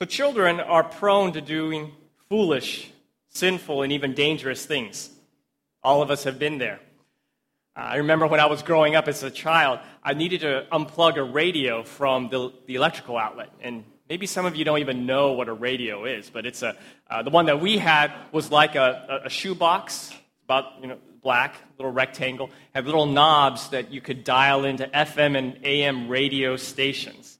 So, children are prone to doing foolish, sinful, and even dangerous things. All of us have been there. Uh, I remember when I was growing up as a child, I needed to unplug a radio from the, the electrical outlet. And maybe some of you don't even know what a radio is, but it's a, uh, the one that we had was like a, a, a shoebox, about you know, black, little rectangle, had little knobs that you could dial into FM and AM radio stations.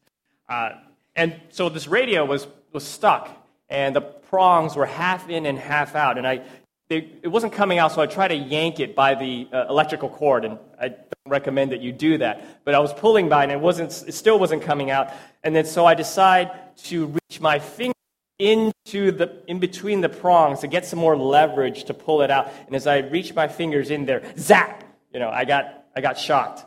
Uh, and so this radio was, was stuck, and the prongs were half in and half out. And I, they, it wasn't coming out, so I tried to yank it by the uh, electrical cord, and I don't recommend that you do that. But I was pulling by, and it, wasn't, it still wasn't coming out. And then so I decide to reach my finger into the in between the prongs to get some more leverage to pull it out. And as I reach my fingers in there, zap! You know, I got I got shocked.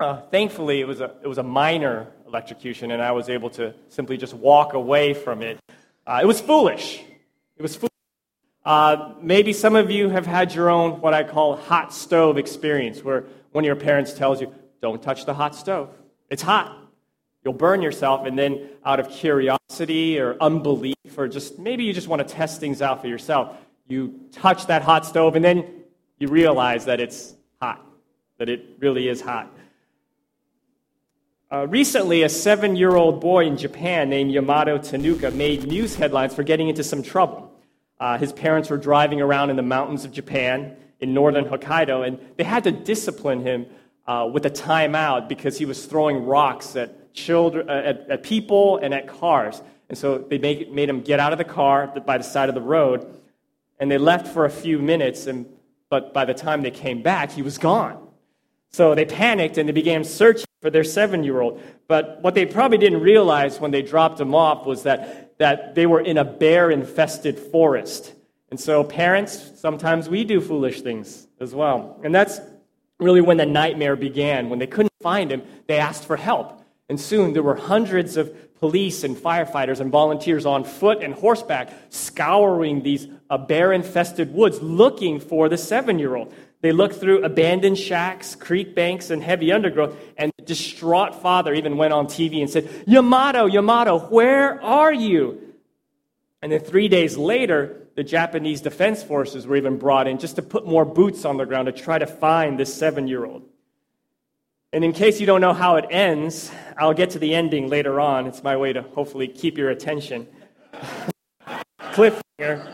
Uh, thankfully, it was a it was a minor electrocution, and I was able to simply just walk away from it. Uh, it was foolish. It was foolish. Uh, maybe some of you have had your own what I call hot stove experience, where one of your parents tells you, "Don't touch the hot stove. It's hot. You'll burn yourself." And then, out of curiosity or unbelief, or just maybe you just want to test things out for yourself, you touch that hot stove, and then you realize that it's hot, that it really is hot. Uh, recently, a seven year old boy in Japan named Yamato Tanooka made news headlines for getting into some trouble. Uh, his parents were driving around in the mountains of Japan in northern Hokkaido, and they had to discipline him uh, with a timeout because he was throwing rocks at, children, uh, at, at, people and at cars. And so they make, made him get out of the car by the side of the road, and they left for a few minutes, and, but by the time they came back, he was gone. So they panicked and they began searching for their seven year old. But what they probably didn't realize when they dropped him off was that, that they were in a bear infested forest. And so, parents, sometimes we do foolish things as well. And that's really when the nightmare began. When they couldn't find him, they asked for help. And soon there were hundreds of police and firefighters and volunteers on foot and horseback scouring these uh, bear infested woods looking for the seven year old. They looked through abandoned shacks, creek banks, and heavy undergrowth, and the distraught father even went on TV and said, Yamato, Yamato, where are you? And then three days later, the Japanese defense forces were even brought in just to put more boots on the ground to try to find this seven year old. And in case you don't know how it ends, I'll get to the ending later on. It's my way to hopefully keep your attention. Cliffhanger.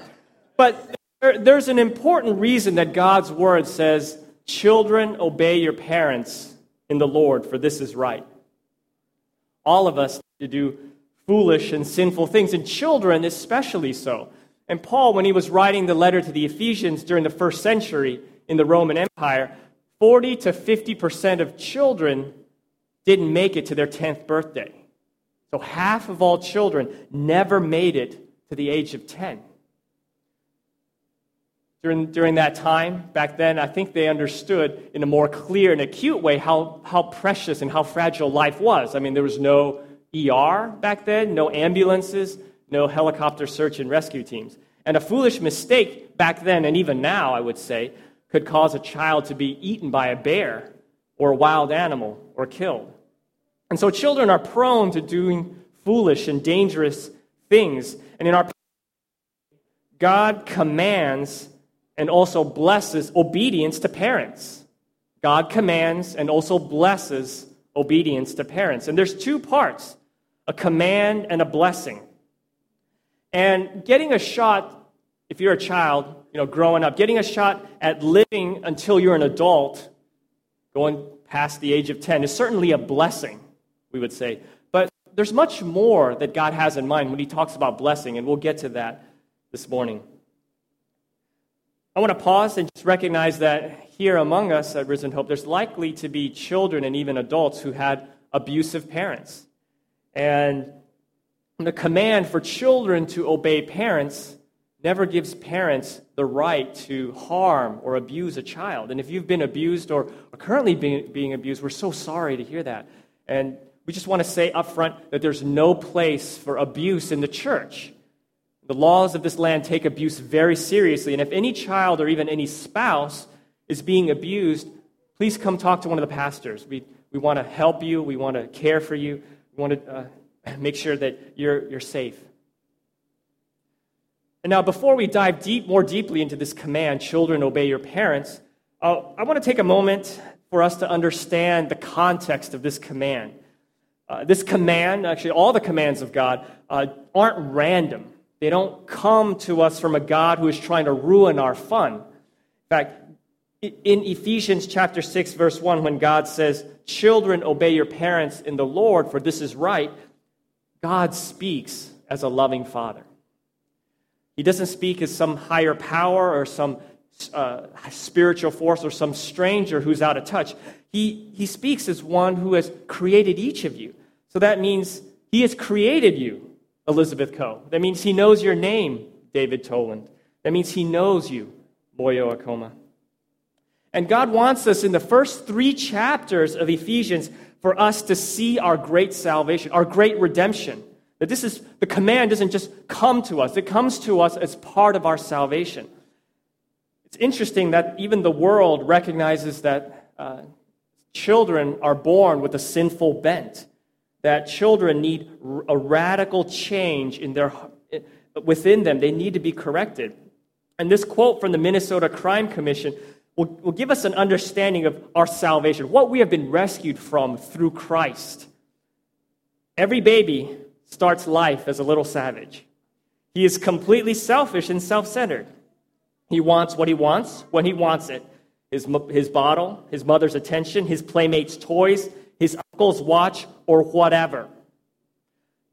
But there's an important reason that God's word says, Children, obey your parents in the Lord, for this is right. All of us to do foolish and sinful things, and children especially so. And Paul, when he was writing the letter to the Ephesians during the first century in the Roman Empire, 40 to 50% of children didn't make it to their 10th birthday. So half of all children never made it to the age of 10 during, during that time, back then, I think they understood in a more clear and acute way how, how precious and how fragile life was. I mean, there was no ER back then, no ambulances, no helicopter search and rescue teams. And a foolish mistake back then, and even now, I would say, could cause a child to be eaten by a bear or a wild animal or killed. And so children are prone to doing foolish and dangerous things. And in our God commands and also blesses obedience to parents. God commands and also blesses obedience to parents. And there's two parts a command and a blessing. And getting a shot, if you're a child, you know, growing up, getting a shot at living until you're an adult, going past the age of 10, is certainly a blessing, we would say. But there's much more that God has in mind when He talks about blessing, and we'll get to that this morning. I want to pause and just recognize that here among us at Risen Hope, there's likely to be children and even adults who had abusive parents. And the command for children to obey parents never gives parents the right to harm or abuse a child. And if you've been abused or are currently being, being abused, we're so sorry to hear that. And we just want to say up front that there's no place for abuse in the church. The laws of this land take abuse very seriously, and if any child or even any spouse is being abused, please come talk to one of the pastors. We, we want to help you, we want to care for you, we want to uh, make sure that you're, you're safe. And now, before we dive deep, more deeply into this command, children, obey your parents, uh, I want to take a moment for us to understand the context of this command. Uh, this command, actually, all the commands of God, uh, aren't random. They don't come to us from a God who is trying to ruin our fun. In fact, in Ephesians chapter 6, verse 1, when God says, Children, obey your parents in the Lord, for this is right, God speaks as a loving father. He doesn't speak as some higher power or some uh, spiritual force or some stranger who's out of touch. He, he speaks as one who has created each of you. So that means he has created you, Elizabeth Coe. That means he knows your name, David Toland. That means he knows you, Boyo Akoma. And God wants us in the first three chapters of Ephesians for us to see our great salvation, our great redemption. That this is, the command doesn't just come to us, it comes to us as part of our salvation. It's interesting that even the world recognizes that uh, children are born with a sinful bent, that children need a radical change in their, within them. They need to be corrected. And this quote from the Minnesota Crime Commission will, will give us an understanding of our salvation, what we have been rescued from through Christ. Every baby starts life as a little savage. He is completely selfish and self centered. He wants what he wants when he wants it his, his bottle, his mother's attention, his playmates' toys, watch, or whatever.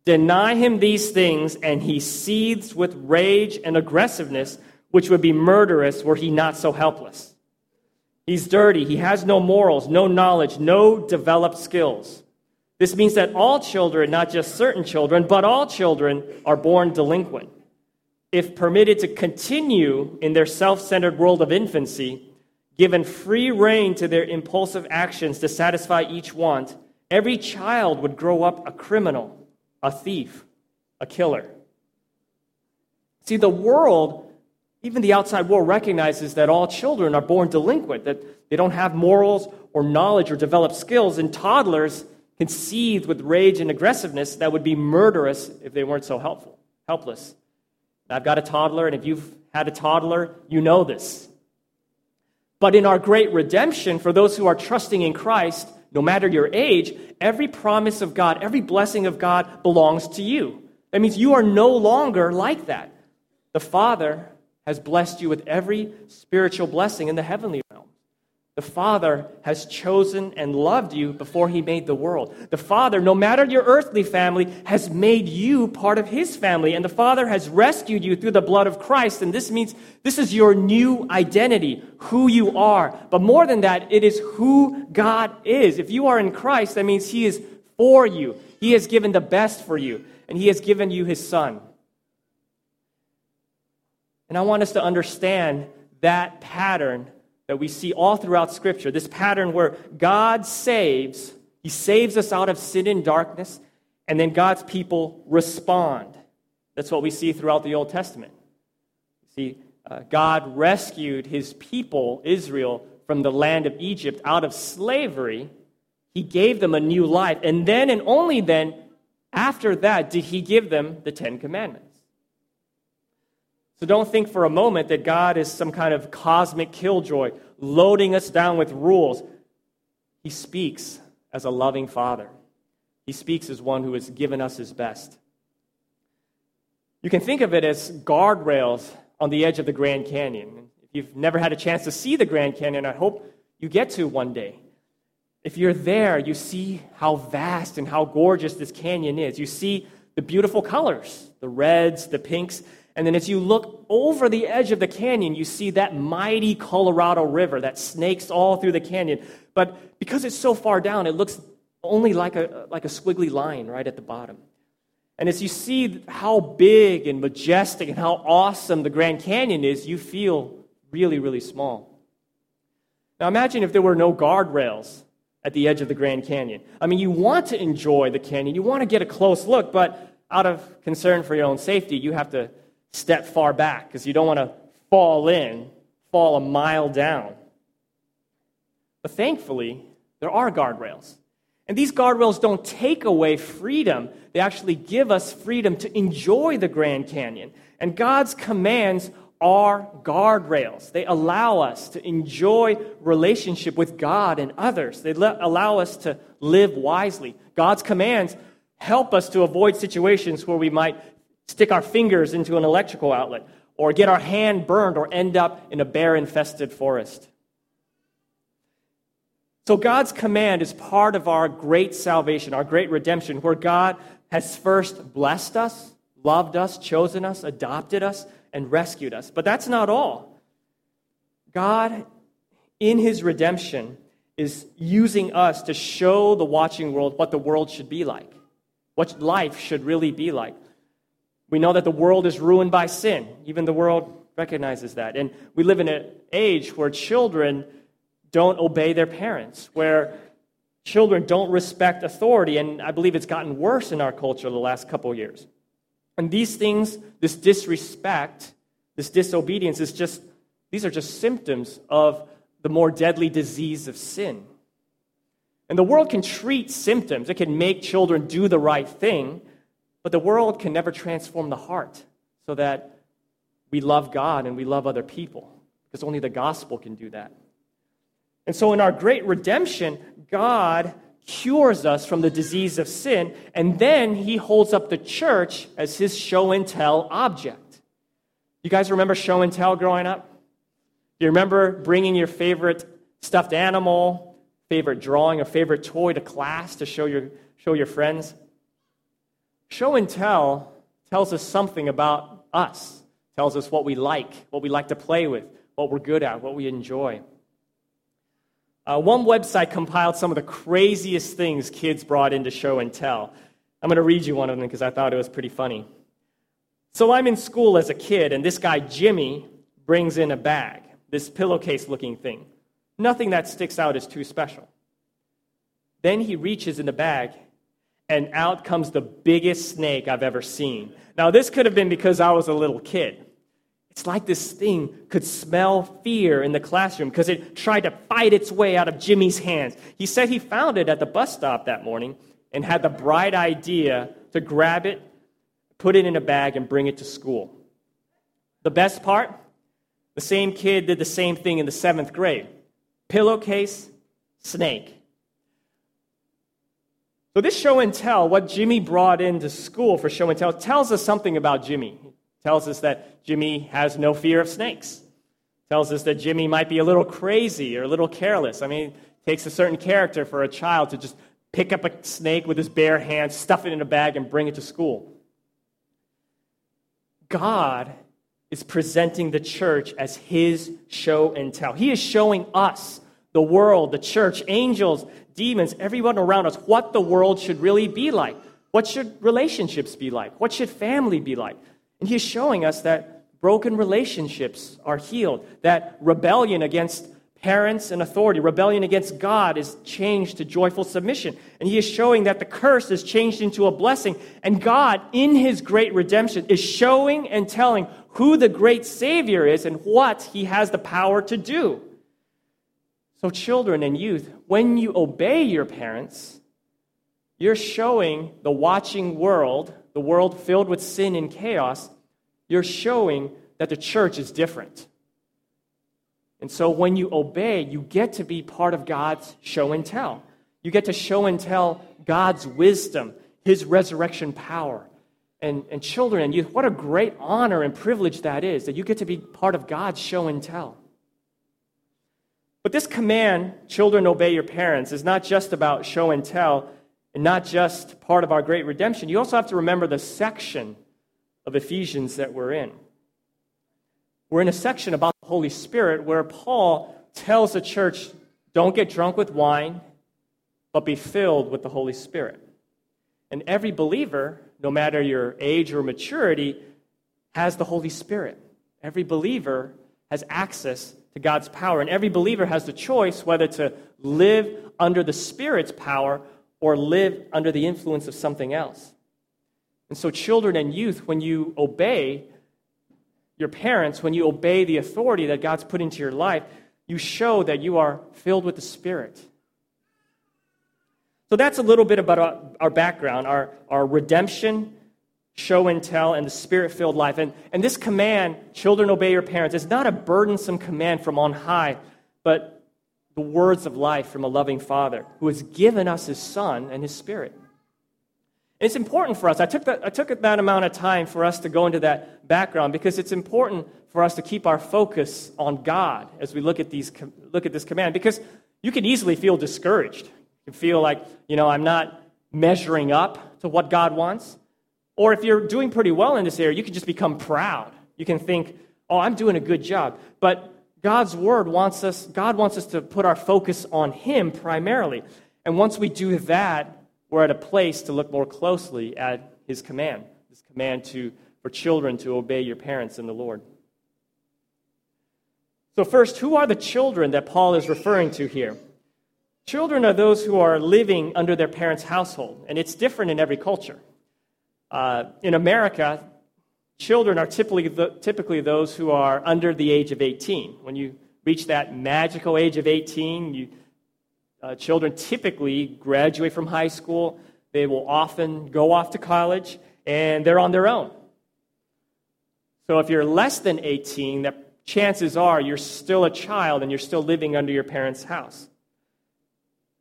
Deny him these things, and he seethes with rage and aggressiveness, which would be murderous were he not so helpless. He's dirty. He has no morals, no knowledge, no developed skills. This means that all children, not just certain children, but all children are born delinquent. If permitted to continue in their self centered world of infancy, given free rein to their impulsive actions to satisfy each want, every child would grow up a criminal, a thief, a killer. See, the world, even the outside world, recognizes that all children are born delinquent, that they don't have morals or knowledge or developed skills, and toddlers can seethe with rage and aggressiveness that would be murderous if they weren't so helpful, helpless. I've got a toddler, and if you've had a toddler, you know this. But in our great redemption, for those who are trusting in Christ, no matter your age, every promise of God, every blessing of God belongs to you. That means you are no longer like that. The Father has blessed you with every spiritual blessing in the heavenly realm. The Father has chosen and loved you before He made the world. The Father, no matter your earthly family, has made you part of His family. And the Father has rescued you through the blood of Christ. And this means this is your new identity, who you are. But more than that, it is who God is. If you are in Christ, that means He is for you. He has given the best for you, and He has given you His Son. And I want us to understand that pattern that we see all throughout Scripture this pattern where God saves, He saves us out of sin and darkness, and then God's people respond. That's what we see throughout the Old Testament. See, uh, God rescued His people, Israel, from the land of Egypt out of slavery. He gave them a new life. And then, and only then, after that, did He give them the Ten Commandments. So don't think for a moment that God is some kind of cosmic killjoy loading us down with rules. He speaks as a loving father, He speaks as one who has given us His best. You can think of it as guardrails on the edge of the Grand Canyon. If you've never had a chance to see the Grand Canyon, I hope you get to one day. If you're there, you see how vast and how gorgeous this canyon is. You see the beautiful colors the reds, the pinks, and then as you look over the edge of the canyon, you see that mighty Colorado River that snakes all through the canyon. But because it's so far down, it looks only like a, like a squiggly line right at the bottom. And as you see how big and majestic and how awesome the Grand Canyon is, you feel really, really small. Now imagine if there were no guardrails at the edge of the Grand Canyon. I mean, you want to enjoy the canyon, you want to get a close look, but out of concern for your own safety, you have to step far back because you don't want to fall in, fall a mile down. But thankfully, there are guardrails. And these guardrails don't take away freedom, they actually give us freedom to enjoy the Grand Canyon. And God's commands are guardrails. They allow us to enjoy relationship with God and others. They allow us to live wisely. God's commands help us to avoid situations where we might stick our fingers into an electrical outlet or get our hand burned or end up in a bear infested forest. So, God's command is part of our great salvation, our great redemption, where God has first blessed us, loved us, chosen us, adopted us, and rescued us. But that's not all. God, in his redemption, is using us to show the watching world what the world should be like, what life should really be like. We know that the world is ruined by sin. Even the world recognizes that. And we live in an age where children don't obey their parents, where children don't respect authority. And I believe it's gotten worse in our culture the last couple years. And these things, this disrespect, this disobedience, is just, these are just symptoms of the more deadly disease of sin. And the world can treat symptoms, it can make children do the right thing, but the world can never transform the heart so that we love God and we love other people, because only the gospel can do that. And so, in our great redemption, God cures us from the disease of sin, and then he holds up the church as his show and tell object. You guys remember show and tell growing up? You remember bringing your favorite stuffed animal, favorite drawing, or favorite toy to class to show your, show your friends? Show and tell tells us something about us, tells us what we like, what we like to play with, what we're good at, what we enjoy. Uh, one website compiled some of the craziest things kids brought into show and tell. I'm going to read you one of them because I thought it was pretty funny. So I'm in school as a kid, and this guy, Jimmy, brings in a bag, this pillowcase looking thing. Nothing that sticks out is too special. Then he reaches in the bag, and out comes the biggest snake I've ever seen. Now, this could have been because I was a little kid. It's like this thing could smell fear in the classroom because it tried to fight its way out of Jimmy's hands. He said he found it at the bus stop that morning and had the bright idea to grab it, put it in a bag, and bring it to school. The best part? The same kid did the same thing in the seventh grade pillowcase, snake. So, this show and tell, what Jimmy brought into school for show and tell, tells us something about Jimmy. Tells us that Jimmy has no fear of snakes. Tells us that Jimmy might be a little crazy or a little careless. I mean, it takes a certain character for a child to just pick up a snake with his bare hands, stuff it in a bag, and bring it to school. God is presenting the church as his show and tell. He is showing us, the world, the church, angels, demons, everyone around us, what the world should really be like. What should relationships be like? What should family be like? And he's showing us that broken relationships are healed, that rebellion against parents and authority, rebellion against God is changed to joyful submission. And he is showing that the curse is changed into a blessing. And God, in his great redemption, is showing and telling who the great Savior is and what he has the power to do. So, children and youth, when you obey your parents, you're showing the watching world the world filled with sin and chaos, you're showing that the church is different. And so when you obey, you get to be part of God's show and tell. You get to show and tell God's wisdom, His resurrection power. And, and children and youth, what a great honor and privilege that is, that you get to be part of God's show and tell. But this command, children obey your parents, is not just about show and tell, and not just part of our great redemption, you also have to remember the section of Ephesians that we're in. We're in a section about the Holy Spirit where Paul tells the church don't get drunk with wine, but be filled with the Holy Spirit. And every believer, no matter your age or maturity, has the Holy Spirit. Every believer has access to God's power. And every believer has the choice whether to live under the Spirit's power or live under the influence of something else. And so, children and youth, when you obey your parents, when you obey the authority that God's put into your life, you show that you are filled with the Spirit. So that's a little bit about our, our background, our, our redemption, show and tell, and the spirit filled life. And, and this command, children obey your parents, is not a burdensome command from on high, but the words of life from a loving Father who has given us his Son and his Spirit. It's important for us. I took, that, I took that amount of time for us to go into that background because it's important for us to keep our focus on God as we look at, these, look at this command. Because you can easily feel discouraged. You can feel like, you know, I'm not measuring up to what God wants. Or if you're doing pretty well in this area, you can just become proud. You can think, oh, I'm doing a good job. But God's word wants us, God wants us to put our focus on Him primarily. And once we do that, we're at a place to look more closely at His command, His command to, for children to obey your parents in the Lord. So, first, who are the children that Paul is referring to here? Children are those who are living under their parents' household, and it's different in every culture. Uh, in America, children are typically, the, typically those who are under the age of 18. When you reach that magical age of 18, you, uh, children typically graduate from high school. They will often go off to college, and they're on their own. So if you're less than 18, that chances are you're still a child and you're still living under your parents' house.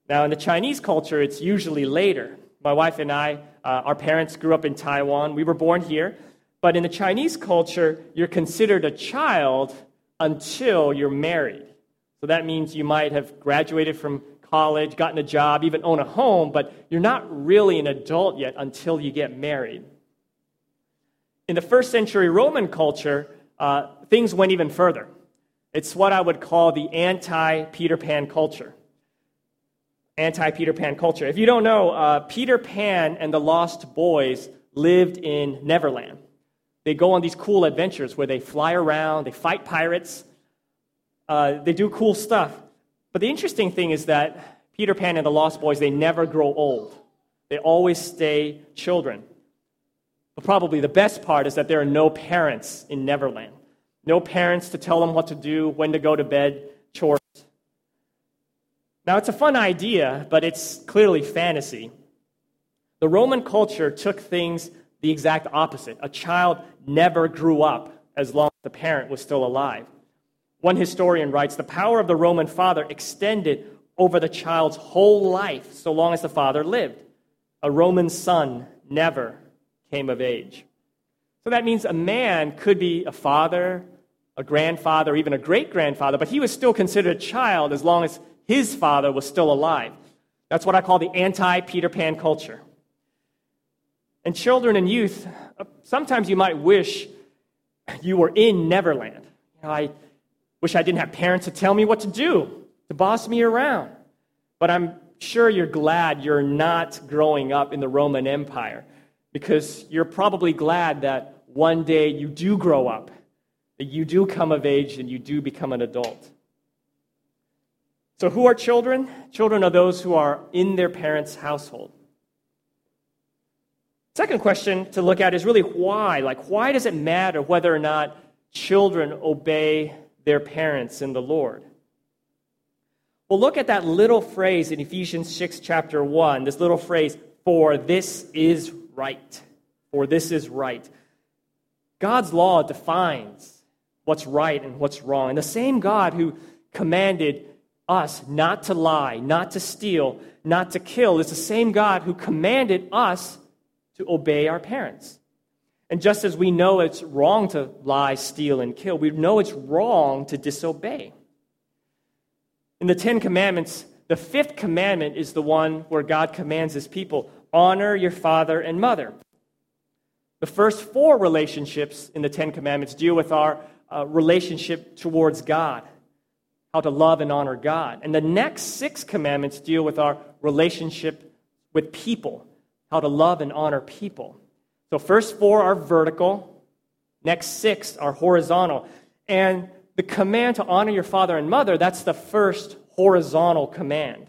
Now, in the Chinese culture, it's usually later. My wife and I, uh, our parents grew up in Taiwan. We were born here. But in the Chinese culture, you're considered a child until you're married. So that means you might have graduated from college, gotten a job, even own a home, but you're not really an adult yet until you get married. In the first century Roman culture, uh, things went even further. It's what I would call the anti Peter Pan culture anti Peter Pan culture. If you don't know, uh, Peter Pan and the Lost Boys lived in Neverland. They go on these cool adventures where they fly around, they fight pirates, uh, they do cool stuff. But the interesting thing is that Peter Pan and the Lost Boys, they never grow old. They always stay children. But probably the best part is that there are no parents in Neverland. No parents to tell them what to do, when to go to bed, chores. Now, it's a fun idea, but it's clearly fantasy. The Roman culture took things the exact opposite. A child never grew up as long as the parent was still alive. One historian writes The power of the Roman father extended over the child's whole life so long as the father lived. A Roman son never came of age. So that means a man could be a father, a grandfather, even a great grandfather, but he was still considered a child as long as his father was still alive. That's what I call the anti Peter Pan culture. And children and youth, sometimes you might wish you were in Neverland. You know, I wish I didn't have parents to tell me what to do, to boss me around. But I'm sure you're glad you're not growing up in the Roman Empire because you're probably glad that one day you do grow up, that you do come of age and you do become an adult. So, who are children? Children are those who are in their parents' household. Second question to look at is really why? Like, why does it matter whether or not children obey their parents in the Lord? Well, look at that little phrase in Ephesians 6, chapter 1, this little phrase, for this is right. For this is right. God's law defines what's right and what's wrong. And the same God who commanded us not to lie, not to steal, not to kill is the same God who commanded us to obey our parents. And just as we know it's wrong to lie, steal, and kill, we know it's wrong to disobey. In the Ten Commandments, the fifth commandment is the one where God commands his people honor your father and mother. The first four relationships in the Ten Commandments deal with our uh, relationship towards God how to love and honor God. And the next six commandments deal with our relationship with people, how to love and honor people. So, first four are vertical, next six are horizontal. And the command to honor your father and mother, that's the first horizontal command.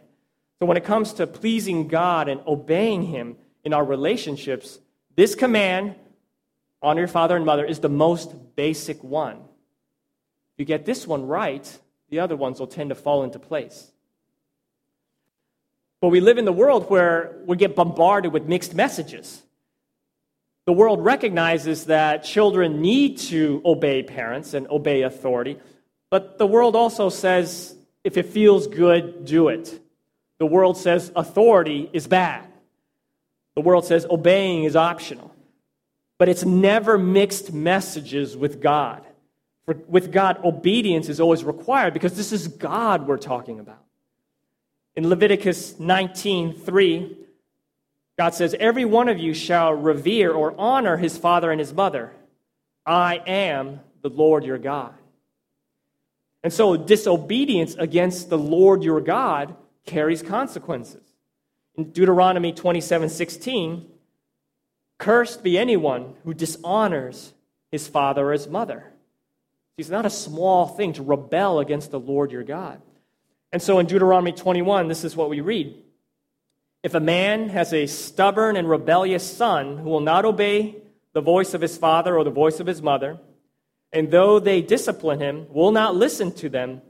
So, when it comes to pleasing God and obeying Him in our relationships, this command, honor your father and mother, is the most basic one. You get this one right, the other ones will tend to fall into place. But we live in the world where we get bombarded with mixed messages. The world recognizes that children need to obey parents and obey authority, but the world also says if it feels good, do it. The world says authority is bad. The world says obeying is optional. But it's never mixed messages with God. With God, obedience is always required because this is God we're talking about. In Leviticus 19:3, God says, "Every one of you shall revere or honor his father and his mother. I am the Lord your God." And so disobedience against the Lord your God carries consequences. In Deuteronomy 27:16, cursed be anyone who dishonors his father or his mother. It's not a small thing to rebel against the Lord your God. And so in Deuteronomy 21, this is what we read. If a man has a stubborn and rebellious son who will not obey the voice of his father or the voice of his mother, and though they discipline him, will not listen to them,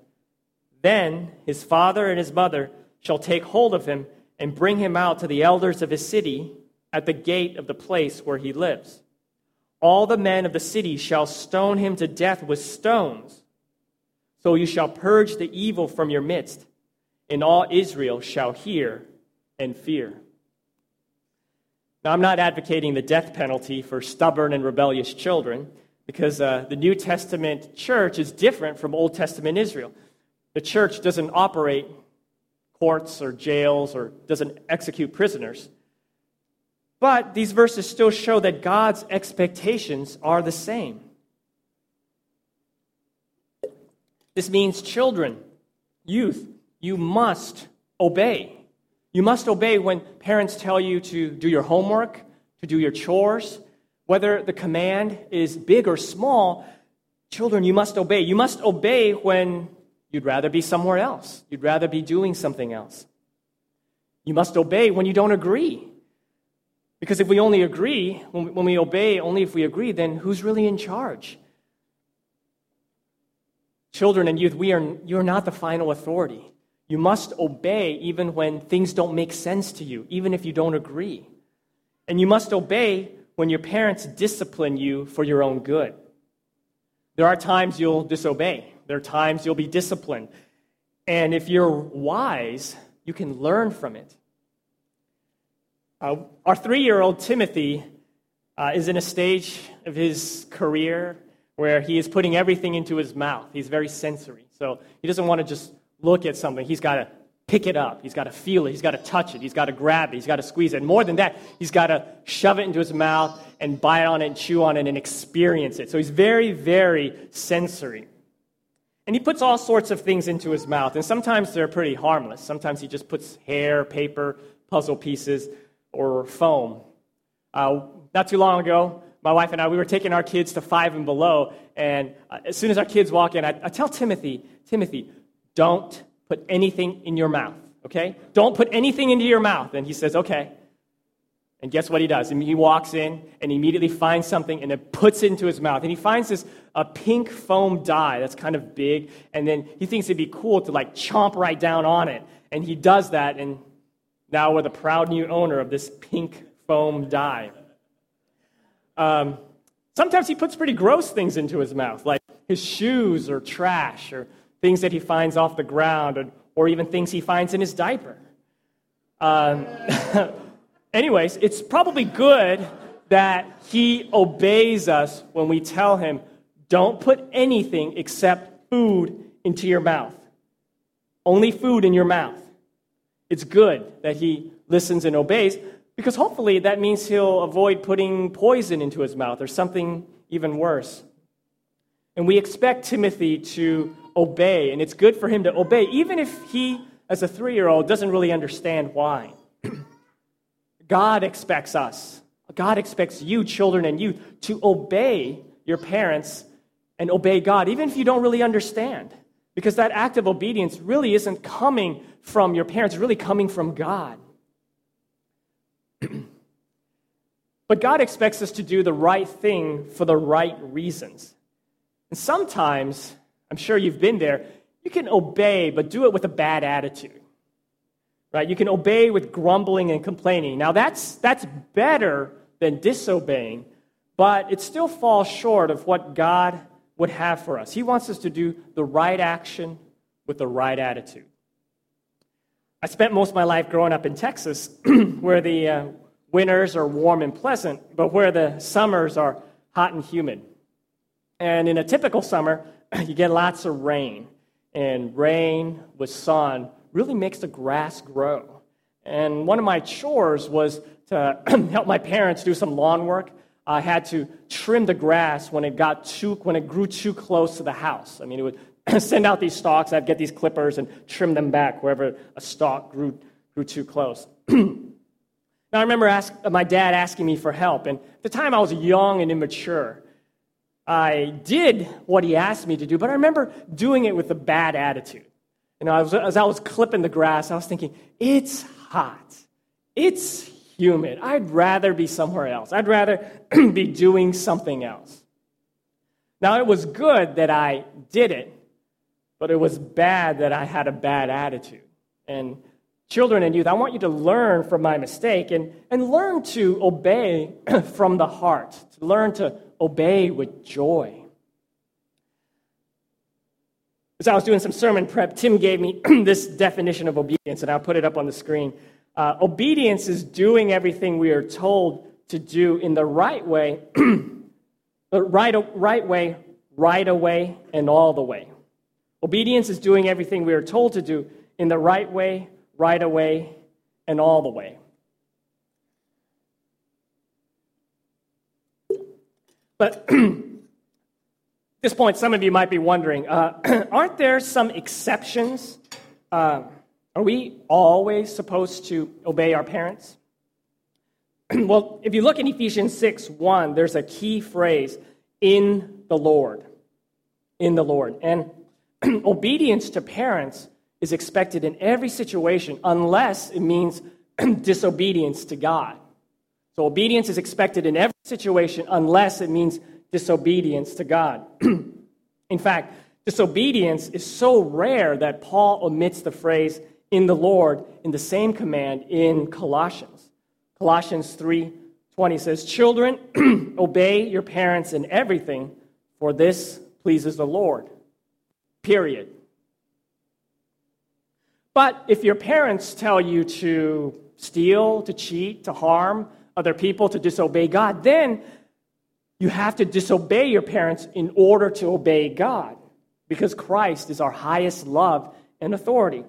then his father and his mother shall take hold of him and bring him out to the elders of his city at the gate of the place where he lives. All the men of the city shall stone him to death with stones so you shall purge the evil from your midst, and all Israel shall hear and fear. Now, I'm not advocating the death penalty for stubborn and rebellious children because uh, the New Testament church is different from Old Testament Israel. The church doesn't operate courts or jails or doesn't execute prisoners. But these verses still show that God's expectations are the same. This means children, youth, you must obey. You must obey when parents tell you to do your homework, to do your chores. Whether the command is big or small, children, you must obey. You must obey when you'd rather be somewhere else, you'd rather be doing something else. You must obey when you don't agree. Because if we only agree, when we obey only if we agree, then who's really in charge? Children and youth, we are, you're not the final authority. You must obey even when things don't make sense to you, even if you don't agree. And you must obey when your parents discipline you for your own good. There are times you'll disobey, there are times you'll be disciplined. And if you're wise, you can learn from it. Uh, our three year old Timothy uh, is in a stage of his career where he is putting everything into his mouth. He's very sensory. So he doesn't want to just look at something, he's got to pick it up. He's got to feel it. He's got to touch it. He's got to grab it. He's got to squeeze it. And more than that, he's got to shove it into his mouth and bite on it and chew on it and experience it. So he's very, very sensory. And he puts all sorts of things into his mouth. And sometimes they're pretty harmless. Sometimes he just puts hair, paper, puzzle pieces, or foam. Uh, not too long ago, my wife and I, we were taking our kids to five and below. And uh, as soon as our kids walk in, I, I tell Timothy, Timothy, don't put anything in your mouth, okay? Don't put anything into your mouth. And he says, okay. And guess what he does? He walks in and immediately finds something and then puts it into his mouth. And he finds this a pink foam die that's kind of big. And then he thinks it'd be cool to like chomp right down on it. And he does that. And now we're the proud new owner of this pink foam die. Um, sometimes he puts pretty gross things into his mouth, like his shoes or trash or things that he finds off the ground or, or even things he finds in his diaper. Um, anyways, it's probably good that he obeys us when we tell him, don't put anything except food into your mouth. Only food in your mouth. It's good that he listens and obeys. Because hopefully that means he'll avoid putting poison into his mouth or something even worse. And we expect Timothy to obey, and it's good for him to obey, even if he, as a three year old, doesn't really understand why. God expects us, God expects you, children and youth, to obey your parents and obey God, even if you don't really understand. Because that act of obedience really isn't coming from your parents, it's really coming from God. but God expects us to do the right thing for the right reasons. And sometimes, I'm sure you've been there, you can obey, but do it with a bad attitude. Right? You can obey with grumbling and complaining. Now that's that's better than disobeying, but it still falls short of what God would have for us. He wants us to do the right action with the right attitude. I spent most of my life growing up in Texas, where the uh, winters are warm and pleasant, but where the summers are hot and humid. And in a typical summer, you get lots of rain. And rain with sun really makes the grass grow. And one of my chores was to help my parents do some lawn work. I had to trim the grass when it got too when it grew too close to the house. I mean, it would send out these stalks. I'd get these clippers and trim them back wherever a stalk grew grew too close. now I remember ask, my dad asking me for help, and at the time I was young and immature. I did what he asked me to do, but I remember doing it with a bad attitude. You know, as I was clipping the grass, I was thinking, it's hot. It's humid. I'd rather be somewhere else. I'd rather be doing something else. Now, it was good that I did it, but it was bad that I had a bad attitude. And children and youth, I want you to learn from my mistake and, and learn to obey from the heart, to learn to obey with joy. As I was doing some sermon prep, Tim gave me this definition of obedience, and I'll put it up on the screen. Uh, obedience is doing everything we are told to do in the right way, right, right way, right away, and all the way. Obedience is doing everything we are told to do in the right way, right away, and all the way. But At this point, some of you might be wondering uh, aren't there some exceptions? Uh, are we always supposed to obey our parents? well, if you look in Ephesians 6 1, there's a key phrase in the Lord. In the Lord. And obedience to parents is expected in every situation unless it means disobedience to God. So obedience is expected in every situation unless it means disobedience to God. in fact, disobedience is so rare that Paul omits the phrase in the Lord in the same command in Colossians. Colossians 3:20 says, "Children, obey your parents in everything, for this pleases the Lord." Period. But if your parents tell you to steal, to cheat, to harm other people, to disobey God, then you have to disobey your parents in order to obey God because Christ is our highest love and authority.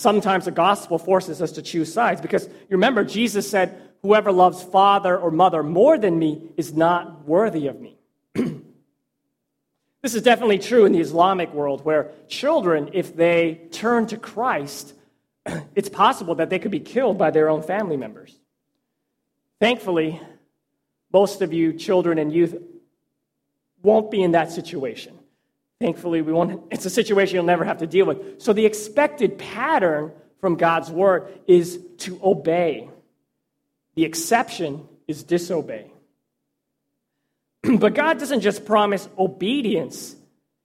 Sometimes the gospel forces us to choose sides because you remember, Jesus said, Whoever loves father or mother more than me is not worthy of me. this is definitely true in the Islamic world where children, if they turn to Christ, it's possible that they could be killed by their own family members. Thankfully, most of you, children and youth, won't be in that situation. Thankfully, we won't, it's a situation you'll never have to deal with. So, the expected pattern from God's word is to obey. The exception is disobey. but God doesn't just promise obedience,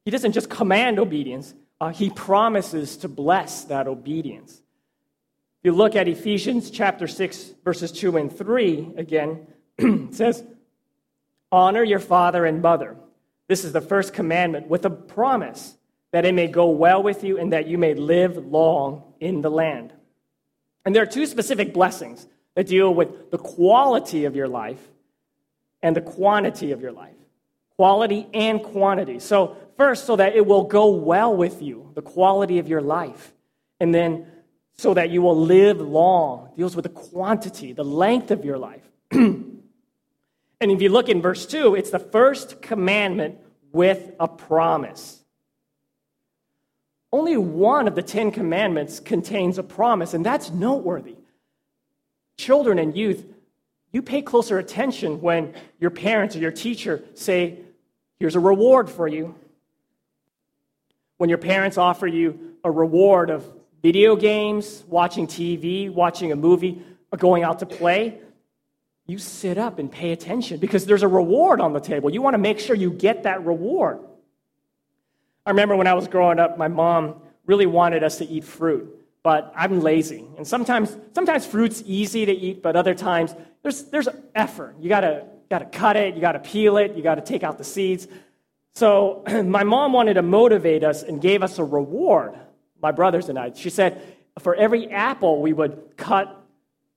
He doesn't just command obedience, uh, He promises to bless that obedience. If you look at Ephesians chapter 6, verses 2 and 3 again, it says, Honor your father and mother. This is the first commandment with a promise that it may go well with you and that you may live long in the land. And there are two specific blessings that deal with the quality of your life and the quantity of your life. Quality and quantity. So, first, so that it will go well with you, the quality of your life. And then, so that you will live long, deals with the quantity, the length of your life. And if you look in verse 2, it's the first commandment with a promise. Only one of the Ten Commandments contains a promise, and that's noteworthy. Children and youth, you pay closer attention when your parents or your teacher say, Here's a reward for you. When your parents offer you a reward of video games, watching TV, watching a movie, or going out to play, you sit up and pay attention because there's a reward on the table. You want to make sure you get that reward. I remember when I was growing up, my mom really wanted us to eat fruit. but I'm lazy. And sometimes, sometimes fruit's easy to eat, but other times there's, there's effort. You gotta, gotta cut it, you gotta peel it, you gotta take out the seeds. So my mom wanted to motivate us and gave us a reward, my brothers and I. She said, for every apple we would cut,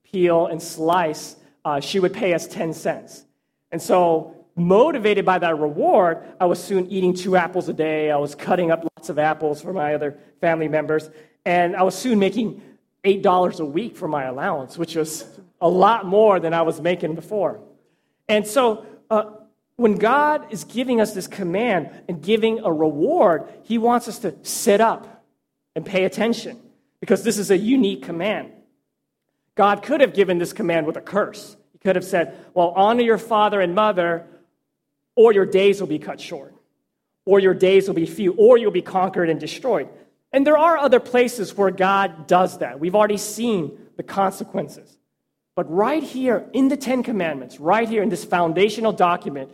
peel, and slice, uh, she would pay us 10 cents. And so motivated by that reward, I was soon eating two apples a day. I was cutting up lots of apples for my other family members. And I was soon making $8 a week for my allowance, which was a lot more than I was making before. And so, uh, when God is giving us this command and giving a reward, He wants us to sit up and pay attention because this is a unique command. God could have given this command with a curse. He could have said, Well, honor your father and mother, or your days will be cut short, or your days will be few, or you'll be conquered and destroyed. And there are other places where God does that. We've already seen the consequences. But right here in the Ten Commandments, right here in this foundational document,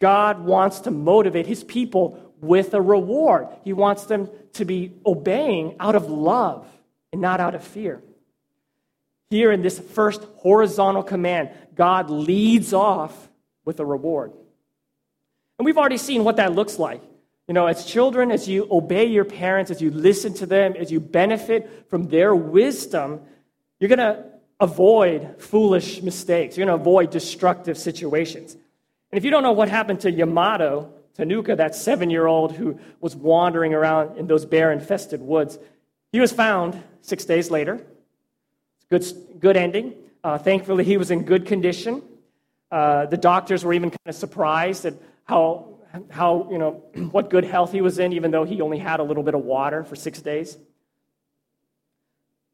God wants to motivate his people with a reward. He wants them to be obeying out of love and not out of fear. Here in this first horizontal command, God leads off with a reward. And we've already seen what that looks like. You know, as children, as you obey your parents, as you listen to them, as you benefit from their wisdom, you're going to avoid foolish mistakes. You're going to avoid destructive situations. And if you don't know what happened to Yamato, Tanooka, that seven year old who was wandering around in those bear infested woods, he was found six days later. Good, good ending. Uh, thankfully, he was in good condition. Uh, the doctors were even kind of surprised at how, how, you know, what good health he was in, even though he only had a little bit of water for six days.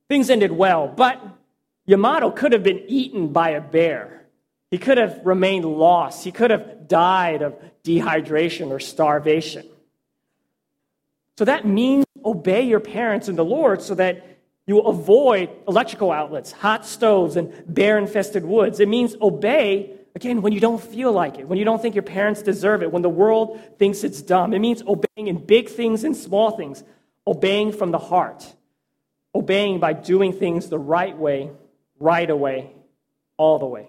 Things ended well, but Yamato could have been eaten by a bear. He could have remained lost. He could have died of dehydration or starvation. So that means obey your parents in the Lord so that you will avoid electrical outlets, hot stoves, and bear infested woods. It means obey Again, when you don't feel like it, when you don't think your parents deserve it, when the world thinks it's dumb, it means obeying in big things and small things, obeying from the heart, obeying by doing things the right way, right away, all the way.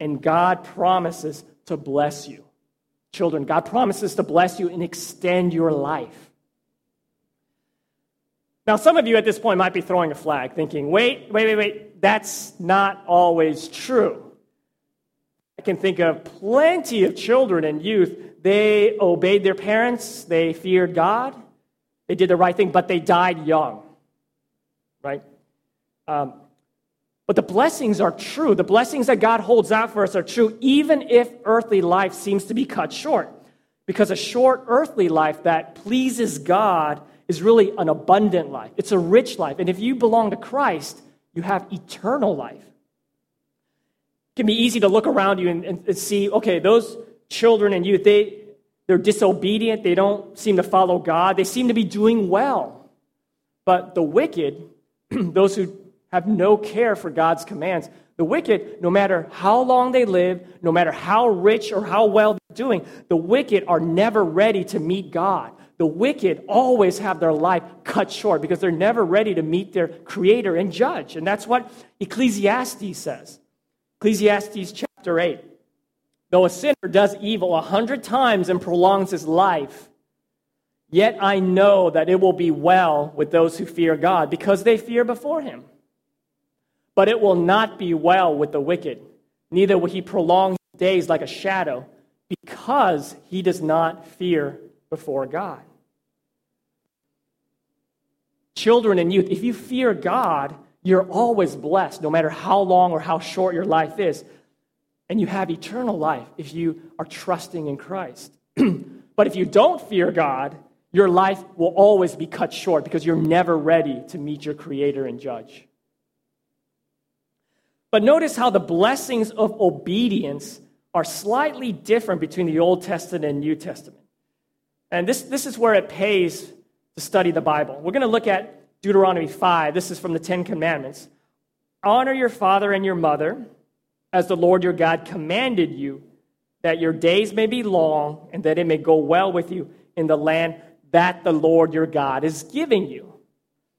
And God promises to bless you. Children, God promises to bless you and extend your life. Now, some of you at this point might be throwing a flag, thinking, wait, wait, wait, wait, that's not always true. I can think of plenty of children and youth. They obeyed their parents, they feared God, they did the right thing, but they died young. Right? Um, but the blessings are true. The blessings that God holds out for us are true, even if earthly life seems to be cut short. Because a short earthly life that pleases God is really an abundant life, it's a rich life. And if you belong to Christ, you have eternal life It can be easy to look around you and, and, see, okay, those children and youth, they, they're disobedient. They don't seem to follow God. They seem to be doing well. But the wicked, those who have no care for God's commands, the wicked, no matter how long they live, no matter how rich or how well they're doing, the wicked are never ready to meet God. The wicked always have their life cut short because they're never ready to meet their creator and judge. And that's what Ecclesiastes says. Ecclesiastes chapter 8. Though a sinner does evil a hundred times and prolongs his life, yet I know that it will be well with those who fear God because they fear before him. But it will not be well with the wicked, neither will he prolong his days like a shadow because he does not fear before God. Children and youth, if you fear God, you're always blessed, no matter how long or how short your life is. And you have eternal life if you are trusting in Christ. but if you don't fear God, your life will always be cut short because you're never ready to meet your Creator and Judge. But notice how the blessings of obedience are slightly different between the Old Testament and New Testament. And this, this is where it pays to study the Bible. We're going to look at Deuteronomy 5, this is from the Ten Commandments. Honor your father and your mother, as the Lord your God commanded you, that your days may be long and that it may go well with you in the land that the Lord your God is giving you.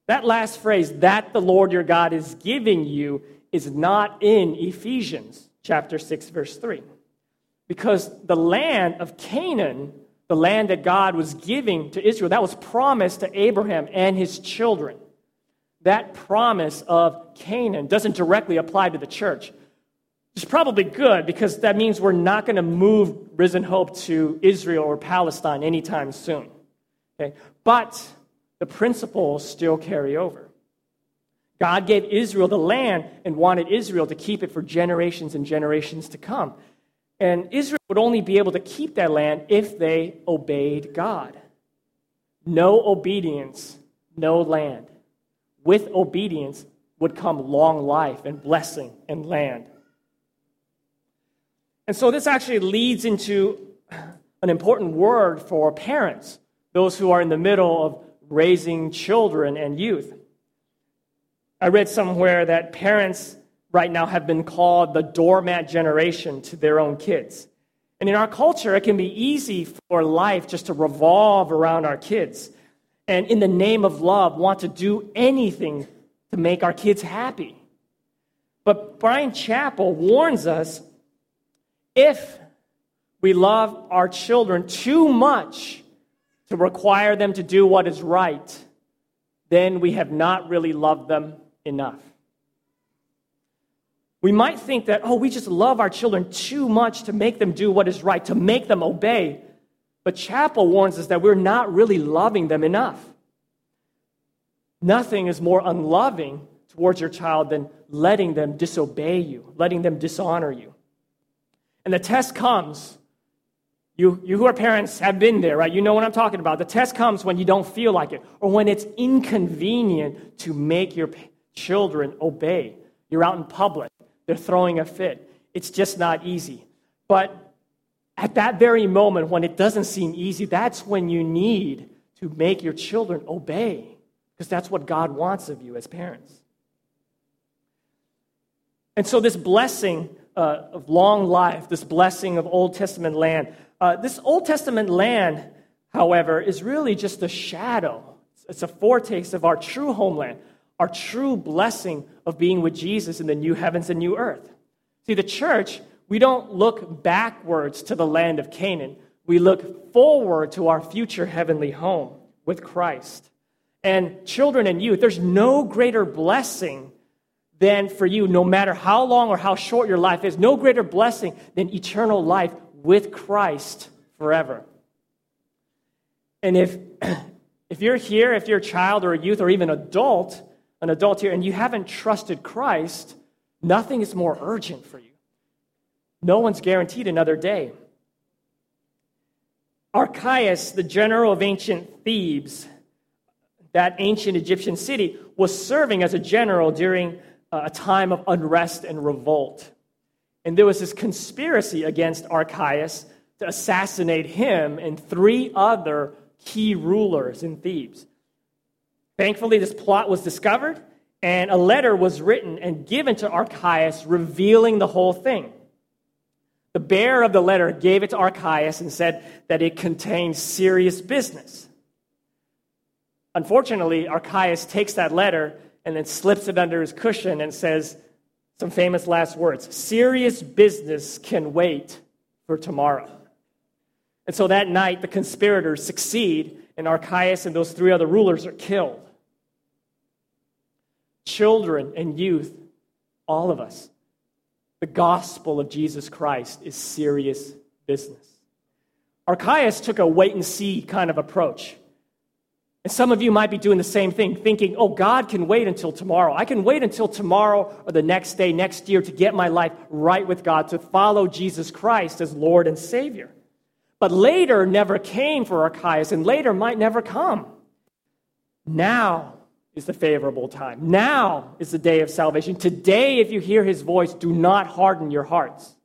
That last phrase, that the Lord your God is giving you, is not in Ephesians chapter 6, verse 3. Because the land of Canaan, the land that God was giving to Israel, that was promised to Abraham and his children. That promise of Canaan doesn't directly apply to the church. It's probably good because that means we're not going to move Risen Hope to Israel or Palestine anytime soon. Okay? But the principles still carry over. God gave Israel the land and wanted Israel to keep it for generations and generations to come. And Israel would only be able to keep that land if they obeyed God. No obedience, no land. With obedience would come long life and blessing and land. And so this actually leads into an important word for parents, those who are in the middle of raising children and youth. I read somewhere that parents right now have been called the doormat generation to their own kids. And in our culture, it can be easy for life just to revolve around our kids. And in the name of love, want to do anything to make our kids happy. But Bryan Chapell warns us if we love our children too much to require them to do what is right, then we have not really loved them enough. We might think that, oh, we just love our children too much to make them do what is right, to make them obey. But Chapell warns us that we're not really loving them enough. Nothing is more unloving towards your child than letting them disobey you, letting them dishonor you. And the test comes you, you who are parents have been there, right? You know what I'm talking about. The test comes when you don't feel like it or when it's inconvenient to make your children obey. You're out in public, they're throwing a fit. It's just not easy. But at that very moment, when it doesn't seem easy, that's when you need to make your children obey because that's what God wants of you as parents. And so, this blessing uh, of long life, this blessing of Old Testament land, uh, this Old Testament land, however, is really just a shadow. It's a foretaste of our true homeland, our true blessing of being with Jesus in the new heavens and new earth. See, the church, we don't look backwards to the land of Canaan. We look forward to our future heavenly home with Christ. And children and youth, there's no greater blessing than for you, no matter how long or how short your life is, no greater blessing than eternal life with Christ forever. And if, if you're here, if you're a child or a youth or even adult, an adult here, and you haven't trusted Christ, nothing is more urgent for you. No one's guaranteed another day. Archias, the general of ancient Thebes, that ancient Egyptian city, was serving as a general during uh, a time of unrest and revolt. And there was this conspiracy against Archias to assassinate him and three other key rulers in Thebes. Thankfully, this plot was discovered, and a letter was written and given to Archias revealing the whole thing. The bearer of the letter gave it to Archias and said that it contained serious business. Unfortunately, Archias takes that letter and then slips it under his cushion and says, some famous last words serious business can wait for tomorrow. And so that night, the conspirators succeed, and Archias and those three other rulers are killed. Children and youth, all of us, the gospel of Jesus Christ is serious business. Archias took a wait and see kind of approach. And some of you might be doing the same thing, thinking, oh, God can wait until tomorrow. I can wait until tomorrow or the next day, next year to get my life right with God, to follow Jesus Christ as Lord and Savior. But later never came for Archias, and later might never come. Now is the favorable time. Now is the day of salvation. Today, if you hear his voice, do not harden your hearts.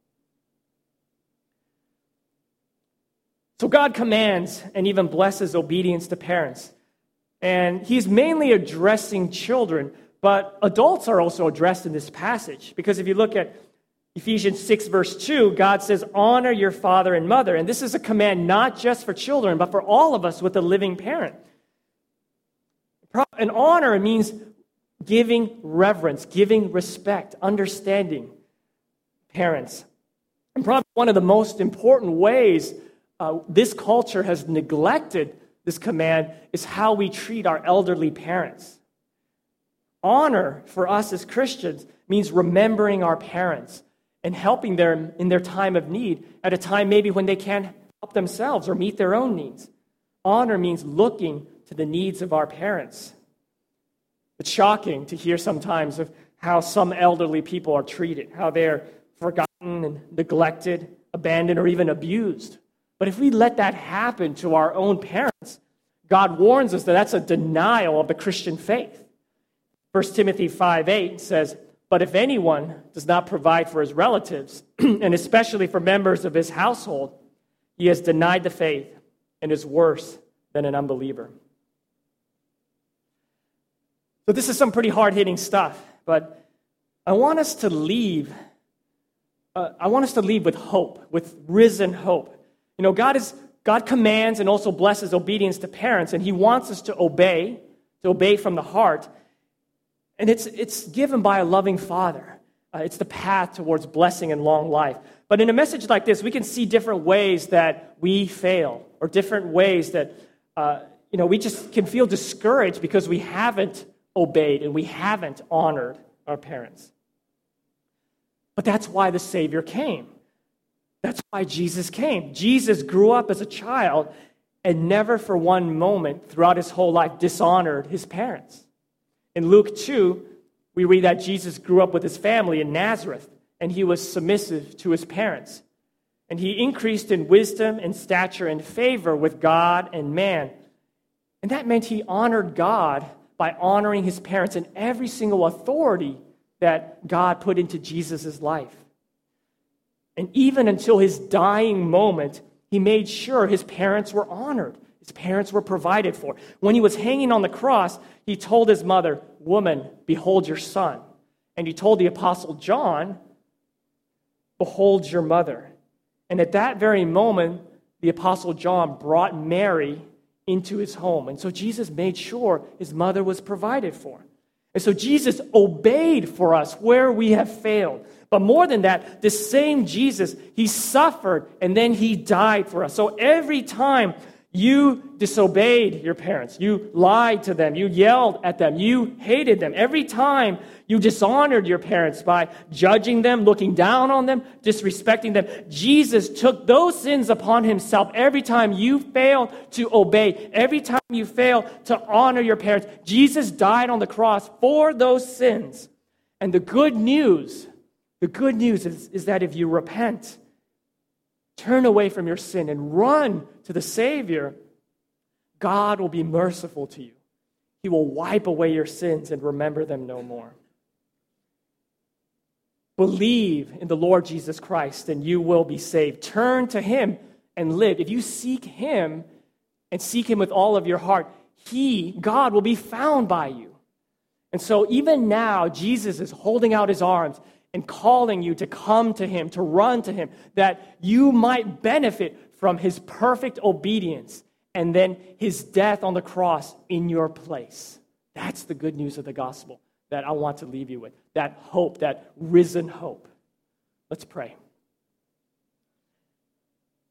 So God commands and even blesses obedience to parents. And he's mainly addressing children, but adults are also addressed in this passage. Because if you look at Ephesians 6, verse 2, God says, Honor your father and mother. And this is a command not just for children, but for all of us with a living parent. An honor means giving reverence, giving respect, understanding parents. And probably one of the most important ways uh, this culture has neglected this command is how we treat our elderly parents. Honor for us as Christians means remembering our parents and helping them in their time of need at a time maybe when they can't help themselves or meet their own needs. Honor means looking to the needs of our parents. It's shocking to hear sometimes of how some elderly people are treated, how they're forgotten and neglected, abandoned, or even abused. But if we let that happen to our own parents, God warns us that that's a denial of the Christian faith. 1 Timothy 5 8 says, But if anyone does not provide for his relatives, and especially for members of his household, he has denied the faith and is worse than an unbeliever. So, this is some pretty hard hitting stuff, but I want us to leave. Uh, I want us to leave with hope, with risen hope. You know, God, is, God commands and also blesses obedience to parents, and He wants us to obey, to obey from the heart. And it's, it's given by a loving Father. Uh, it's the path towards blessing and long life. But in a message like this, we can see different ways that we fail, or different ways that uh, you know we just can feel discouraged because we haven't obeyed and we haven't honored our parents. But that's why the Savior came. That's why Jesus came. Jesus grew up as a child and never for one moment throughout his whole life dishonored his parents. In Luke 2, we read that Jesus grew up with his family in Nazareth and he was submissive to his parents. And he increased in wisdom and stature and favor with God and man. And that meant he honored God by honoring his parents and every single authority that God put into Jesus' life. And even until his dying moment, he made sure his parents were honored. His parents were provided for. When he was hanging on the cross, he told his mother, Woman, behold your son. And he told the apostle John, Behold your mother. And at that very moment, the apostle John brought Mary into his home. And so Jesus made sure his mother was provided for. And so Jesus obeyed for us where we have failed. But more than that, the same Jesus, he suffered and then he died for us. So every time you disobeyed your parents. You lied to them. You yelled at them. You hated them. Every time you dishonored your parents by judging them, looking down on them, disrespecting them, Jesus took those sins upon himself. Every time you failed to obey, every time you failed to honor your parents, Jesus died on the cross for those sins. And the good news, the good news is, is that if you repent, turn away from your sin and run to the Savior, God will be merciful to you. He will wipe away your sins and remember them no more. Believe in the Lord Jesus Christ and you will be saved. Turn to Him and live. If you seek Him and seek Him with all of your heart, He, God, will be found by you. And so, even now, Jesus is holding out His arms and calling you to come to Him, to run to Him, that you might benefit from His perfect obedience and then His death on the cross in your place. That's the good news of the gospel that I want to leave you with that hope, that risen hope. Let's pray.